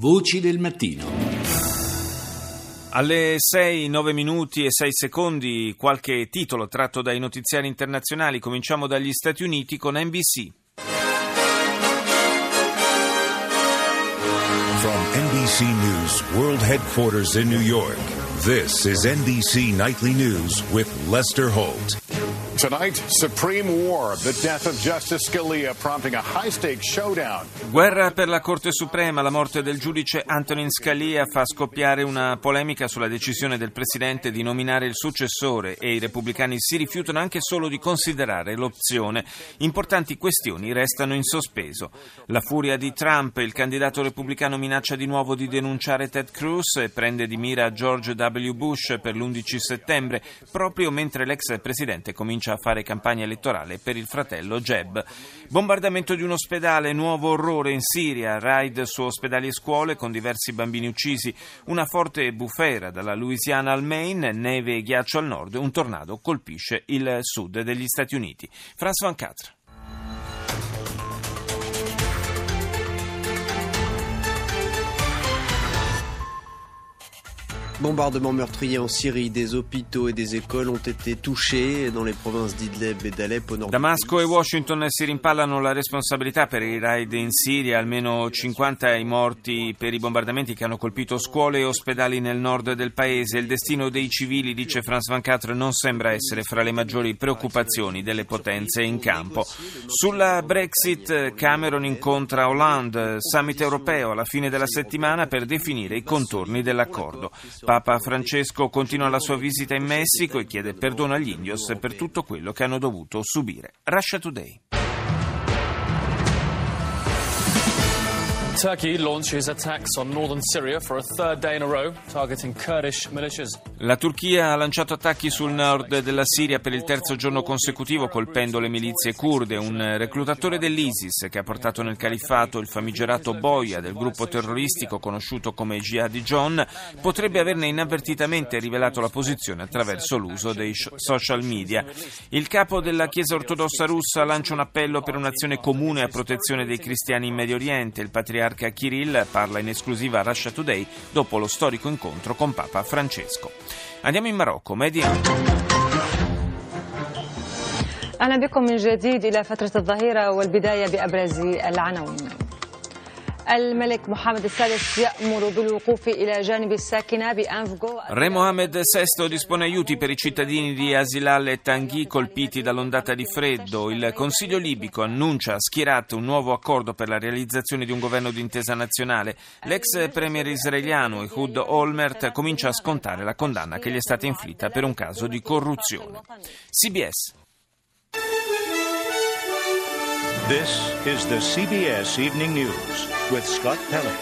Voci del mattino. Alle 6, 9 minuti e 6 secondi qualche titolo tratto dai notiziari internazionali. Cominciamo dagli Stati Uniti con NBC. From NBC News World Headquarters in New York, this is NBC Nightly News with Lester Holt. Tonight, Supreme War, the death of Justice Scalia prompting a high-stakes showdown. Guerra per la Corte Suprema, la morte del giudice Antonin Scalia fa scoppiare una polemica sulla decisione del Presidente di nominare il successore e i repubblicani si rifiutano anche solo di considerare l'opzione. Importanti questioni restano in sospeso. La furia di Trump, il candidato repubblicano minaccia di nuovo di denunciare Ted Cruz e prende di mira George W. Bush per l'11 settembre, proprio mentre l'ex Presidente comincia a fare campagna elettorale per il fratello Jeb. Bombardamento di un ospedale, nuovo orrore in Siria, raid su ospedali e scuole con diversi bambini uccisi, una forte bufera dalla Louisiana al Maine, neve e ghiaccio al nord, un tornado colpisce il sud degli Stati Uniti. Franz Van Catra. Bombardements meurtriers en Syrie, des hôpitaux et des écoles ont été touchés dans les provinces d'Idlib et d'Alep au nord. Damasco e Washington si rimpallano la responsabilità per i raid in Siria, almeno 50 i morti per i bombardamenti che hanno colpito scuole e ospedali nel nord del paese. Il destino dei civili, dice Franz Van Catre, non sembra essere fra le maggiori preoccupazioni delle potenze in campo. Sulla Brexit, Cameron incontra Hollande, summit europeo alla fine della settimana per definire i contorni dell'accordo. Papa Francesco continua la sua visita in Messico e chiede perdono agli indios per tutto quello che hanno dovuto subire. Russia Today. Turkey launches attacks on northern Syria for a third day in a row, targeting Kurdish militias. La Turchia ha lanciato attacchi sul nord della Siria per il terzo giorno consecutivo colpendo le milizie kurde. Un reclutatore dell'ISIS che ha portato nel califfato il famigerato boia del gruppo terroristico conosciuto come Jihadi John potrebbe averne inavvertitamente rivelato la posizione attraverso l'uso dei social media. Il capo della Chiesa ortodossa russa lancia un appello per un'azione comune a protezione dei cristiani in Medio Oriente. Il patriarca Kirill parla in esclusiva a Russia Today dopo lo storico incontro con Papa Francesco. Andiamo in Marocco, Mediano. أهلا بكم من جديد إلى فترة الظهيرة والبداية بأبرز العناوين الملك محمد السادس يأمر بالوقوف إلى جانب الساكنة بأنفغو Re Mohammed VI dispone aiuti per i cittadini di Asilal e Tanguy colpiti dall'ondata di freddo. Il Consiglio libico annuncia a Schierat un nuovo accordo per la realizzazione di un governo d'intesa nazionale. L'ex premier israeliano Ehud Olmert comincia a scontare la condanna che gli è stata inflitta per un caso di corruzione. CBS. This is the CBS Evening News with Scott Pelley.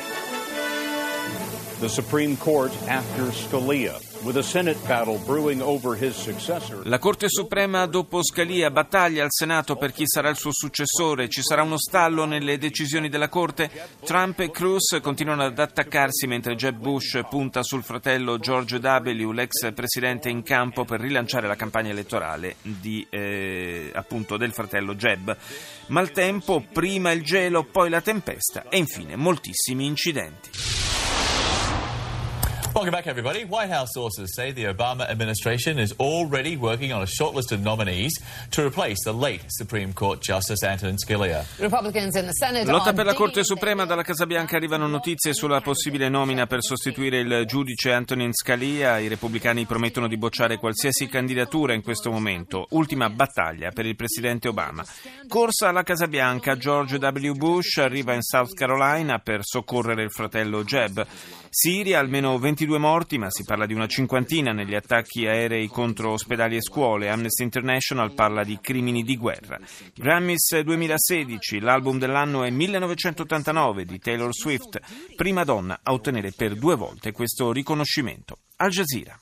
The Supreme Court after Scalia, La Corte Suprema dopo Scalia battaglia al Senato per chi sarà il suo successore. Ci sarà uno stallo nelle decisioni della Corte. Trump e Cruz continuano ad attaccarsi mentre Jeb Bush punta sul fratello George W., l'ex presidente in campo per rilanciare la campagna elettorale di, eh, appunto del fratello Jeb. Maltempo, prima il gelo, poi la tempesta e infine moltissimi incidenti. Welcome back, everybody. White House sources say the Obama administration is already working on a short list of nominees to replace the late Supreme Court Justice Antonin Scalia. Republicans in the Senate Lotta per la Corte Suprema, dalla Casa Bianca arrivano notizie sulla possibile nomina per sostituire il giudice Antonin Scalia. I repubblicani promettono di bocciare qualsiasi candidatura in questo momento. Ultima battaglia per il presidente Obama. Corsa alla Casa Bianca, George W. Bush arriva in South Carolina per soccorrere il fratello Jeb. Siria, almeno 22 morti, ma si parla di una cinquantina negli attacchi aerei contro ospedali e scuole. Amnesty International parla di crimini di guerra. Grammys 2016, l'album dell'anno è 1989 di Taylor Swift, prima donna a ottenere per due volte questo riconoscimento. Al Jazeera.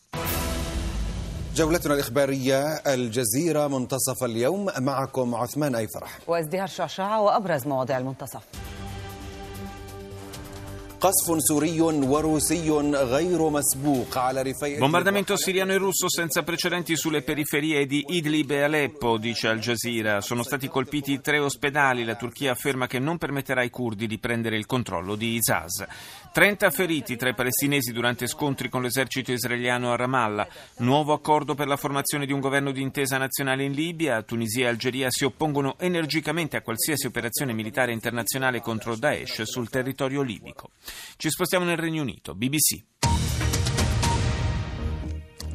جولتنا الإخبارية الجزيرة منتصف اليوم معكم عثمان أي فرح وازدهار شعشعة وأبرز مواضيع المنتصف Bombardamento siriano e russo senza precedenti sulle periferie di Idlib e Aleppo, dice Al Jazeera. Sono stati colpiti tre ospedali. La Turchia afferma che non permetterà ai curdi di prendere il controllo di Izaz. 30 feriti tra i palestinesi durante scontri con l'esercito israeliano a Ramallah. Nuovo accordo per la formazione di un governo di intesa nazionale in Libia. Tunisia e Algeria si oppongono energicamente a qualsiasi operazione militare internazionale contro Daesh sul territorio libico. Ci spostiamo nel Regno Unito. BBC.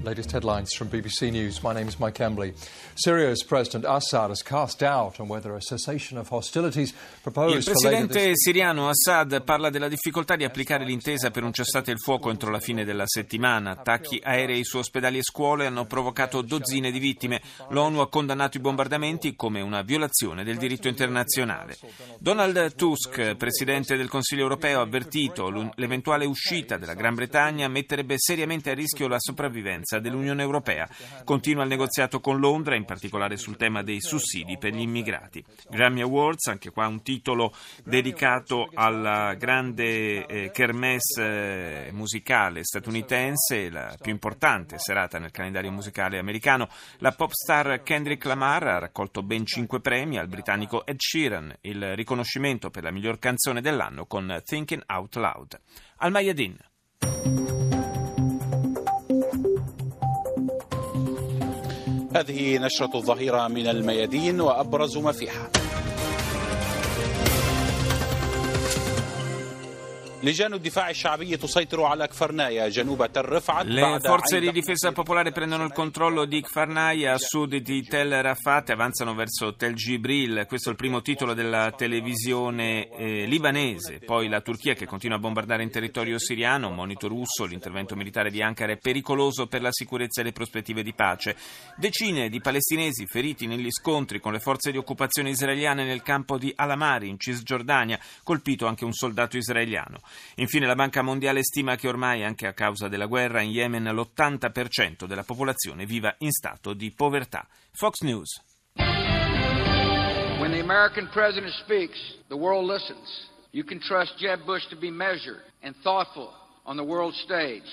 Latest headlines from BBC News. My name is Mike Embley. Syria's President Assad has cast doubt on whether a cessation of hostilities proposed Il presidente siriano Assad parla della difficoltà di applicare l'intesa per un cessate il fuoco entro la fine della settimana. Attacchi aerei su ospedali e scuole hanno provocato dozzine di vittime. L'ONU ha condannato i bombardamenti come una violazione del diritto internazionale. Donald Tusk, presidente del Consiglio europeo, ha avvertito l'eventuale uscita della Gran Bretagna metterebbe seriamente a rischio la sopravvivenza dell'Unione Europea. Continua il negoziato con Londra, in particolare sul tema dei sussidi per gli immigrati. Grammy Awards, anche qua un titolo dedicato alla grande eh, kermesse eh, musicale statunitense, la più importante serata nel calendario musicale americano. La pop star Kendrick Lamar ha raccolto ben cinque premi al britannico Ed Sheeran, il riconoscimento per la miglior canzone dell'anno con Thinking Out Loud. Al Mayadin. هذه نشرة الظهيرة من الميادين وأبرز ما فيها. Le forze di difesa popolare prendono il controllo di Kfarnaya a sud di Tel Rafat e avanzano verso Tel Gibril. Questo è il primo titolo della televisione eh, libanese. Poi la Turchia che continua a bombardare in territorio siriano. Monito russo, l'intervento militare di Ankara è pericoloso per la sicurezza e le prospettive di pace. Decine di palestinesi feriti negli scontri con le forze di occupazione israeliane nel campo di Alamari in Cisgiordania, colpito anche un soldato israeliano. Infine la Banca Mondiale stima che ormai, anche a causa della guerra in Yemen, l'80% della popolazione viva in stato di povertà. Fox News. When the American president speaks, the world listens. You can trust Jeb Bush to be measured and thoughtful on the world stage.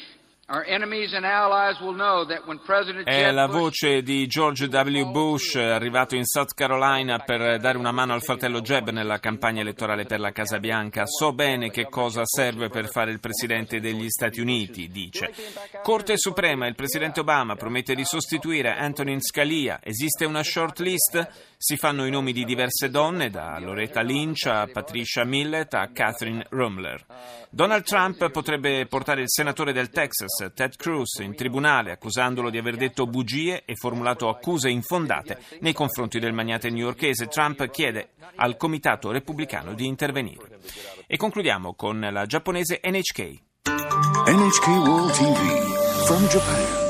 È la voce di George W. Bush, arrivato in South Carolina per dare una mano al fratello Jeb nella campagna elettorale per la Casa Bianca. So bene che cosa serve per fare il presidente degli Stati Uniti, dice. Corte Suprema, il presidente Obama promette di sostituire Antonin Scalia. Esiste una short list? Si fanno i nomi di diverse donne, da Loretta Lynch a Patricia Millett a Catherine Rumler. Donald Trump potrebbe portare il senatore del Texas, Ted Cruz, in tribunale accusandolo di aver detto bugie e formulato accuse infondate nei confronti del magnate newyorkese. Trump chiede al comitato repubblicano di intervenire. E concludiamo con la giapponese NHK. NHK World TV from Japan.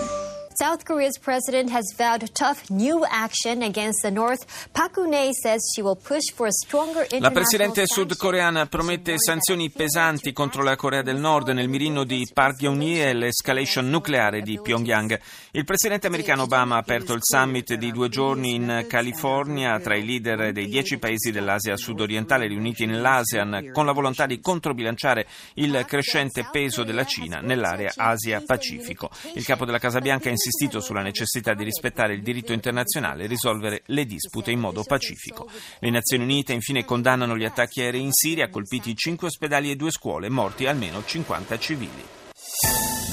South Korea's president has vowed tough new action against the North. Park Geun-hye says she will push for a stronger international La presidente sudcoreana promette sanzioni pesanti contro la Corea del Nord nel mirino di Park Geun-hye e l'escalation nucleare di Pyongyang. Il presidente americano Obama ha aperto il summit di due giorni in California tra i leader dei dieci paesi dell'Asia sudorientale riuniti nell'ASEAN con la volontà di controbilanciare il crescente peso della Cina nell'area Asia-Pacifico. Il capo della Casa Bianca ha insistito sulla necessità di rispettare il diritto internazionale e risolvere le dispute in modo pacifico. Le Nazioni Unite infine condannano gli attacchi aerei in Siria, colpiti cinque ospedali e due scuole, morti almeno 50 civili.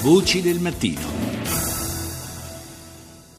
Voci del mattino.